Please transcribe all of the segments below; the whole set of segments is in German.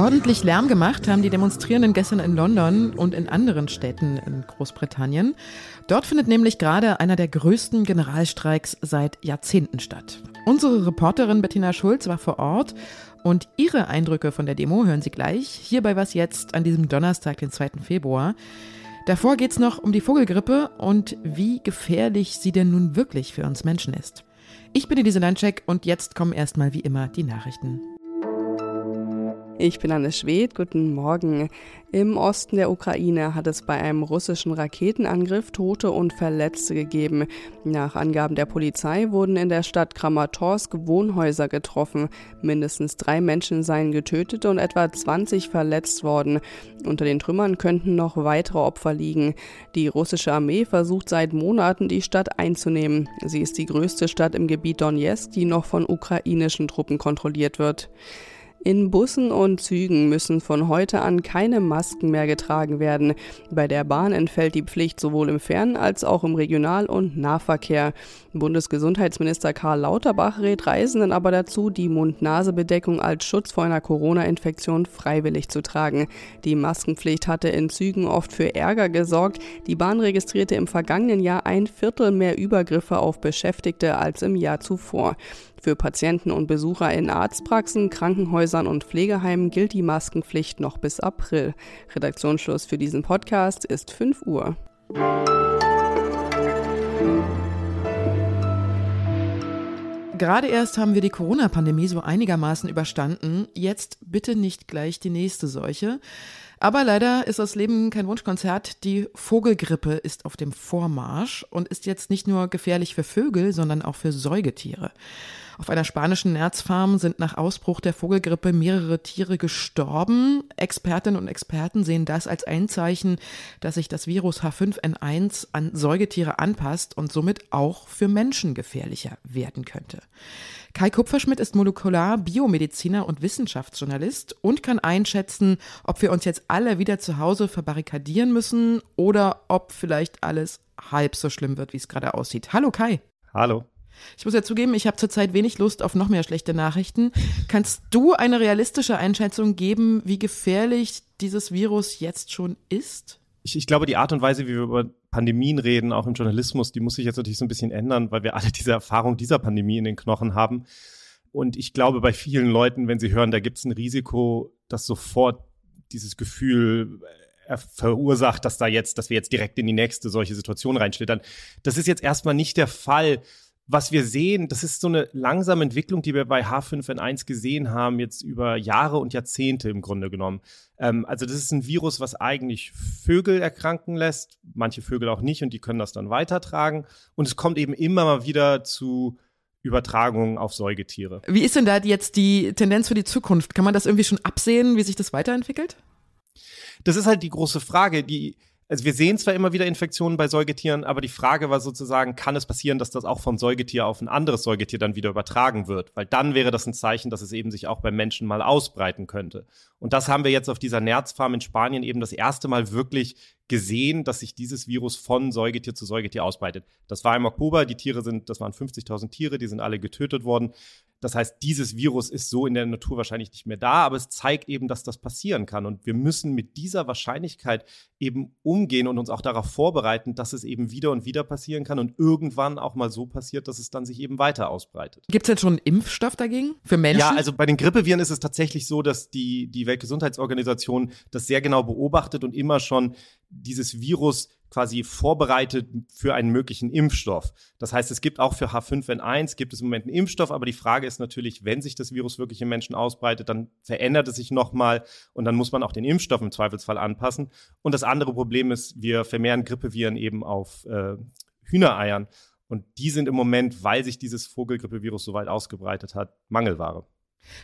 Ordentlich Lärm gemacht haben die Demonstrierenden gestern in London und in anderen Städten in Großbritannien. Dort findet nämlich gerade einer der größten Generalstreiks seit Jahrzehnten statt. Unsere Reporterin Bettina Schulz war vor Ort und ihre Eindrücke von der Demo hören Sie gleich hier bei Was jetzt an diesem Donnerstag, den 2. Februar. Davor geht es noch um die Vogelgrippe und wie gefährlich sie denn nun wirklich für uns Menschen ist. Ich bin Elise Landcheck und jetzt kommen erstmal wie immer die Nachrichten. Ich bin Anne Schwed, guten Morgen. Im Osten der Ukraine hat es bei einem russischen Raketenangriff Tote und Verletzte gegeben. Nach Angaben der Polizei wurden in der Stadt Kramatorsk Wohnhäuser getroffen. Mindestens drei Menschen seien getötet und etwa 20 verletzt worden. Unter den Trümmern könnten noch weitere Opfer liegen. Die russische Armee versucht seit Monaten, die Stadt einzunehmen. Sie ist die größte Stadt im Gebiet Donetsk, die noch von ukrainischen Truppen kontrolliert wird. In Bussen und Zügen müssen von heute an keine Masken mehr getragen werden. Bei der Bahn entfällt die Pflicht sowohl im Fern- als auch im Regional- und Nahverkehr. Bundesgesundheitsminister Karl Lauterbach rät Reisenden aber dazu, die Mund-Nase-Bedeckung als Schutz vor einer Corona-Infektion freiwillig zu tragen. Die Maskenpflicht hatte in Zügen oft für Ärger gesorgt. Die Bahn registrierte im vergangenen Jahr ein Viertel mehr Übergriffe auf Beschäftigte als im Jahr zuvor. Für Patienten und Besucher in Arztpraxen, Krankenhäusern und Pflegeheimen gilt die Maskenpflicht noch bis April. Redaktionsschluss für diesen Podcast ist 5 Uhr. Gerade erst haben wir die Corona-Pandemie so einigermaßen überstanden. Jetzt bitte nicht gleich die nächste Seuche. Aber leider ist das Leben kein Wunschkonzert. Die Vogelgrippe ist auf dem Vormarsch und ist jetzt nicht nur gefährlich für Vögel, sondern auch für Säugetiere. Auf einer spanischen Nerzfarm sind nach Ausbruch der Vogelgrippe mehrere Tiere gestorben. Expertinnen und Experten sehen das als ein Zeichen, dass sich das Virus H5N1 an Säugetiere anpasst und somit auch für Menschen gefährlicher werden könnte. Kai Kupferschmidt ist Molekular-Biomediziner und Wissenschaftsjournalist und kann einschätzen, ob wir uns jetzt alle wieder zu Hause verbarrikadieren müssen oder ob vielleicht alles halb so schlimm wird, wie es gerade aussieht. Hallo Kai. Hallo. Ich muss ja zugeben, ich habe zurzeit wenig Lust auf noch mehr schlechte Nachrichten. Kannst du eine realistische Einschätzung geben, wie gefährlich dieses Virus jetzt schon ist? Ich, ich, glaube, die Art und Weise, wie wir über Pandemien reden, auch im Journalismus, die muss sich jetzt natürlich so ein bisschen ändern, weil wir alle diese Erfahrung dieser Pandemie in den Knochen haben. Und ich glaube, bei vielen Leuten, wenn sie hören, da gibt es ein Risiko, dass sofort dieses Gefühl äh, verursacht, dass da jetzt, dass wir jetzt direkt in die nächste solche Situation reinschlittern. Das ist jetzt erstmal nicht der Fall was wir sehen, das ist so eine langsame Entwicklung, die wir bei H5N1 gesehen haben, jetzt über Jahre und Jahrzehnte im Grunde genommen. Ähm, also das ist ein Virus, was eigentlich Vögel erkranken lässt, manche Vögel auch nicht und die können das dann weitertragen. Und es kommt eben immer mal wieder zu Übertragungen auf Säugetiere. Wie ist denn da jetzt die Tendenz für die Zukunft? Kann man das irgendwie schon absehen, wie sich das weiterentwickelt? Das ist halt die große Frage. Die, also wir sehen zwar immer wieder Infektionen bei Säugetieren, aber die Frage war sozusagen, kann es passieren, dass das auch vom Säugetier auf ein anderes Säugetier dann wieder übertragen wird? Weil dann wäre das ein Zeichen, dass es eben sich auch beim Menschen mal ausbreiten könnte. Und das haben wir jetzt auf dieser Nerzfarm in Spanien eben das erste Mal wirklich gesehen, dass sich dieses Virus von Säugetier zu Säugetier ausbreitet. Das war im Oktober, die Tiere sind, das waren 50.000 Tiere, die sind alle getötet worden. Das heißt, dieses Virus ist so in der Natur wahrscheinlich nicht mehr da, aber es zeigt eben, dass das passieren kann. Und wir müssen mit dieser Wahrscheinlichkeit eben umgehen und uns auch darauf vorbereiten, dass es eben wieder und wieder passieren kann und irgendwann auch mal so passiert, dass es dann sich eben weiter ausbreitet. Gibt es jetzt schon einen Impfstoff dagegen für Menschen? Ja, also bei den Grippeviren ist es tatsächlich so, dass die, die Weltgesundheitsorganisation das sehr genau beobachtet und immer schon dieses Virus quasi vorbereitet für einen möglichen Impfstoff. Das heißt, es gibt auch für H5N1 gibt es im Moment einen Impfstoff, aber die Frage ist natürlich, wenn sich das Virus wirklich im Menschen ausbreitet, dann verändert es sich nochmal und dann muss man auch den Impfstoff im Zweifelsfall anpassen. Und das andere Problem ist, wir vermehren Grippeviren eben auf äh, Hühnereiern. Und die sind im Moment, weil sich dieses Vogelgrippevirus so weit ausgebreitet hat, Mangelware.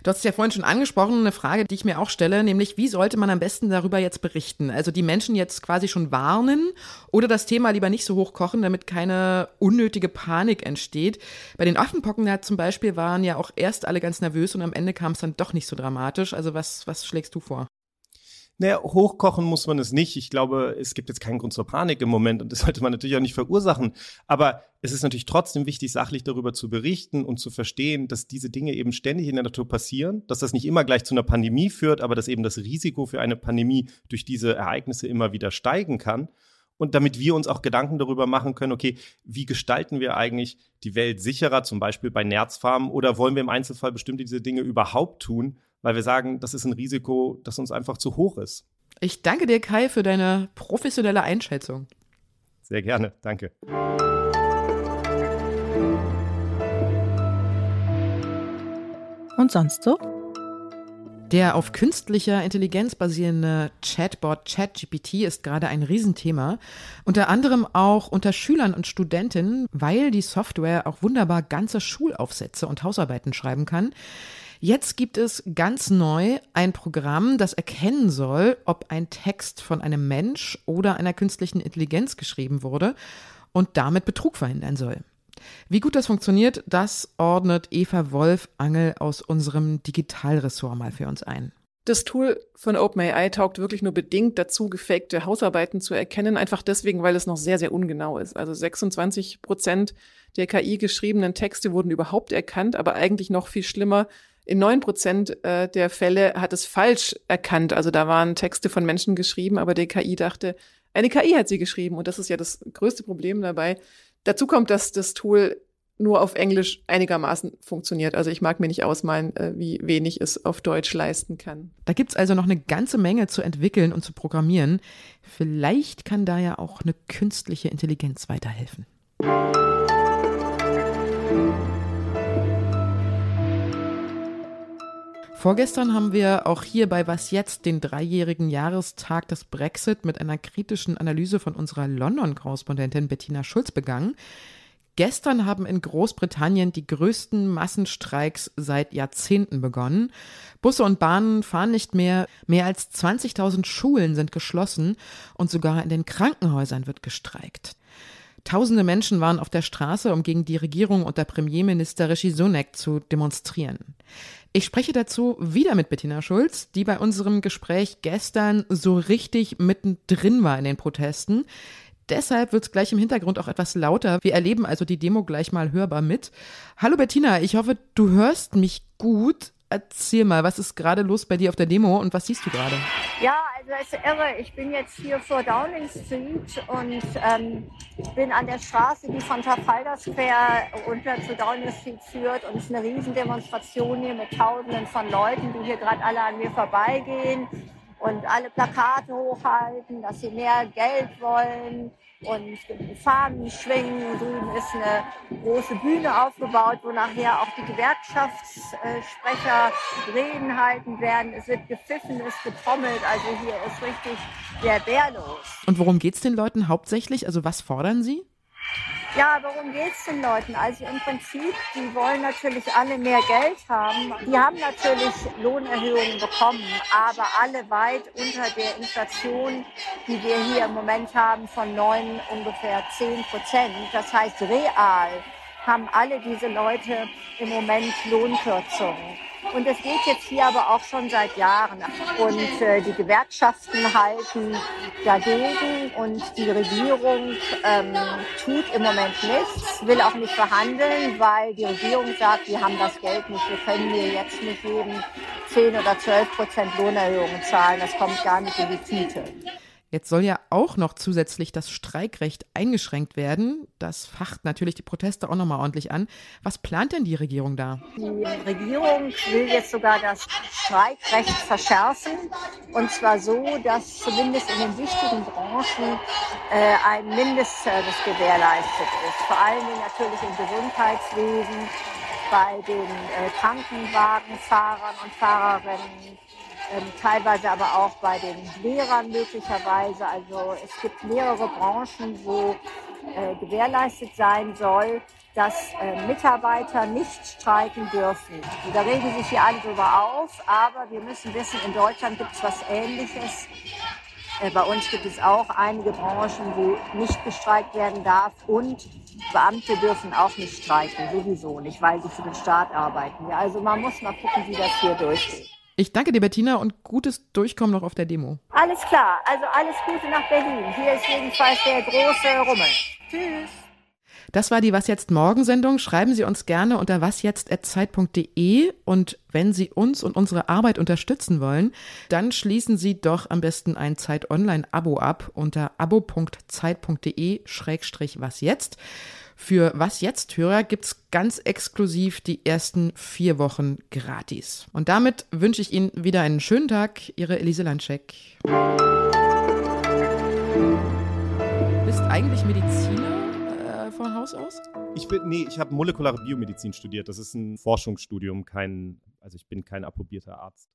Du hast es ja vorhin schon angesprochen, eine Frage, die ich mir auch stelle, nämlich wie sollte man am besten darüber jetzt berichten? Also die Menschen jetzt quasi schon warnen oder das Thema lieber nicht so hoch kochen, damit keine unnötige Panik entsteht. Bei den Affenpocken zum Beispiel waren ja auch erst alle ganz nervös und am Ende kam es dann doch nicht so dramatisch. Also was, was schlägst du vor? Naja, hochkochen muss man es nicht. Ich glaube, es gibt jetzt keinen Grund zur Panik im Moment und das sollte man natürlich auch nicht verursachen. Aber es ist natürlich trotzdem wichtig, sachlich darüber zu berichten und zu verstehen, dass diese Dinge eben ständig in der Natur passieren, dass das nicht immer gleich zu einer Pandemie führt, aber dass eben das Risiko für eine Pandemie durch diese Ereignisse immer wieder steigen kann. Und damit wir uns auch Gedanken darüber machen können, okay, wie gestalten wir eigentlich die Welt sicherer, zum Beispiel bei Nerzfarmen, oder wollen wir im Einzelfall bestimmte diese Dinge überhaupt tun? Weil wir sagen, das ist ein Risiko, das uns einfach zu hoch ist. Ich danke dir, Kai, für deine professionelle Einschätzung. Sehr gerne, danke. Und sonst so? Der auf künstlicher Intelligenz basierende Chatbot ChatGPT ist gerade ein Riesenthema, unter anderem auch unter Schülern und Studentinnen, weil die Software auch wunderbar ganze Schulaufsätze und Hausarbeiten schreiben kann. Jetzt gibt es ganz neu ein Programm, das erkennen soll, ob ein Text von einem Mensch oder einer künstlichen Intelligenz geschrieben wurde und damit Betrug verhindern soll. Wie gut das funktioniert, das ordnet Eva Wolf-Angel aus unserem Digitalressort mal für uns ein. Das Tool von OpenAI taugt wirklich nur bedingt dazu, gefakte Hausarbeiten zu erkennen, einfach deswegen, weil es noch sehr, sehr ungenau ist. Also 26 Prozent der KI geschriebenen Texte wurden überhaupt erkannt, aber eigentlich noch viel schlimmer, in neun Prozent äh, der Fälle hat es falsch erkannt. Also da waren Texte von Menschen geschrieben, aber der KI dachte, eine KI hat sie geschrieben. Und das ist ja das größte Problem dabei. Dazu kommt, dass das Tool nur auf Englisch einigermaßen funktioniert. Also ich mag mir nicht ausmalen, äh, wie wenig es auf Deutsch leisten kann. Da gibt's also noch eine ganze Menge zu entwickeln und zu programmieren. Vielleicht kann da ja auch eine künstliche Intelligenz weiterhelfen. Vorgestern haben wir auch hier bei Was jetzt den dreijährigen Jahrestag des Brexit mit einer kritischen Analyse von unserer London-Korrespondentin Bettina Schulz begangen. Gestern haben in Großbritannien die größten Massenstreiks seit Jahrzehnten begonnen. Busse und Bahnen fahren nicht mehr, mehr als 20.000 Schulen sind geschlossen und sogar in den Krankenhäusern wird gestreikt. Tausende Menschen waren auf der Straße, um gegen die Regierung unter Premierminister Rishi Sunak zu demonstrieren. Ich spreche dazu wieder mit Bettina Schulz, die bei unserem Gespräch gestern so richtig mittendrin war in den Protesten. Deshalb wird es gleich im Hintergrund auch etwas lauter. Wir erleben also die Demo gleich mal hörbar mit. Hallo Bettina, ich hoffe, du hörst mich gut. Erzähl mal, was ist gerade los bei dir auf der Demo und was siehst du gerade? Ja, ist irre. Ich bin jetzt hier vor Downing Street und ähm, bin an der Straße, die von Trafalgar Square runter zu Downing Street führt. Und es ist eine Riesendemonstration hier mit Tausenden von Leuten, die hier gerade alle an mir vorbeigehen und alle Plakate hochhalten, dass sie mehr Geld wollen und Fahnen schwingen. Drüben ist eine große Bühne aufgebaut, wo nachher auch die Gewerkschaftssprecher Reden halten werden. Es wird gepfiffen, es getrommelt. Also hier ist richtig der Bär los. Und worum geht es den Leuten hauptsächlich? Also was fordern sie? Ja, worum geht es den Leuten? Also im Prinzip, die wollen natürlich alle mehr Geld haben. Die haben natürlich Lohnerhöhungen bekommen, aber alle weit unter der Inflation, die wir hier im Moment haben, von neun ungefähr zehn Prozent. Das heißt, real haben alle diese Leute im Moment Lohnkürzungen. Und es geht jetzt hier aber auch schon seit Jahren. Und äh, die Gewerkschaften halten dagegen und die Regierung ähm, tut im Moment nichts, will auch nicht verhandeln, weil die Regierung sagt, wir haben das Geld nicht, wir können hier jetzt nicht jedem 10 oder 12 Prozent Lohnerhöhungen zahlen, das kommt gar nicht in die Tüte. Jetzt soll ja auch noch zusätzlich das Streikrecht eingeschränkt werden. Das facht natürlich die Proteste auch nochmal ordentlich an. Was plant denn die Regierung da? Die Regierung will jetzt sogar das Streikrecht verschärfen. Und zwar so, dass zumindest in den wichtigen Branchen äh, ein Mindestservice gewährleistet ist. Vor allen Dingen natürlich im Gesundheitswesen, bei den äh, Krankenwagenfahrern und Fahrerinnen ähm, teilweise aber auch bei den Lehrern möglicherweise. Also es gibt mehrere Branchen, wo äh, gewährleistet sein soll, dass äh, Mitarbeiter nicht streiken dürfen. Und da regen sich hier alle drüber auf, aber wir müssen wissen, in Deutschland gibt es was Ähnliches. Äh, bei uns gibt es auch einige Branchen, wo nicht gestreikt werden darf und Beamte dürfen auch nicht streiken, sowieso nicht, weil sie für den Staat arbeiten. Ja, also man muss mal gucken, wie das hier durchgeht. Ich danke dir, Bettina, und gutes Durchkommen noch auf der Demo. Alles klar, also alles Gute nach Berlin. Hier ist jedenfalls der große Rummel. Tschüss. Das war die Was jetzt Morgen-Sendung. Schreiben Sie uns gerne unter wasjetzt.zeit.de und wenn Sie uns und unsere Arbeit unterstützen wollen, dann schließen Sie doch am besten ein Zeit Online-Abo ab unter abo.zeit.de-was jetzt. Für Was jetzt Hörer gibt's ganz exklusiv die ersten vier Wochen gratis. Und damit wünsche ich Ihnen wieder einen schönen Tag. Ihre Elise Landscheck. Bist eigentlich Mediziner äh, von Haus aus? Ich bin, nee, ich habe molekulare Biomedizin studiert. Das ist ein Forschungsstudium, kein, also ich bin kein approbierter Arzt.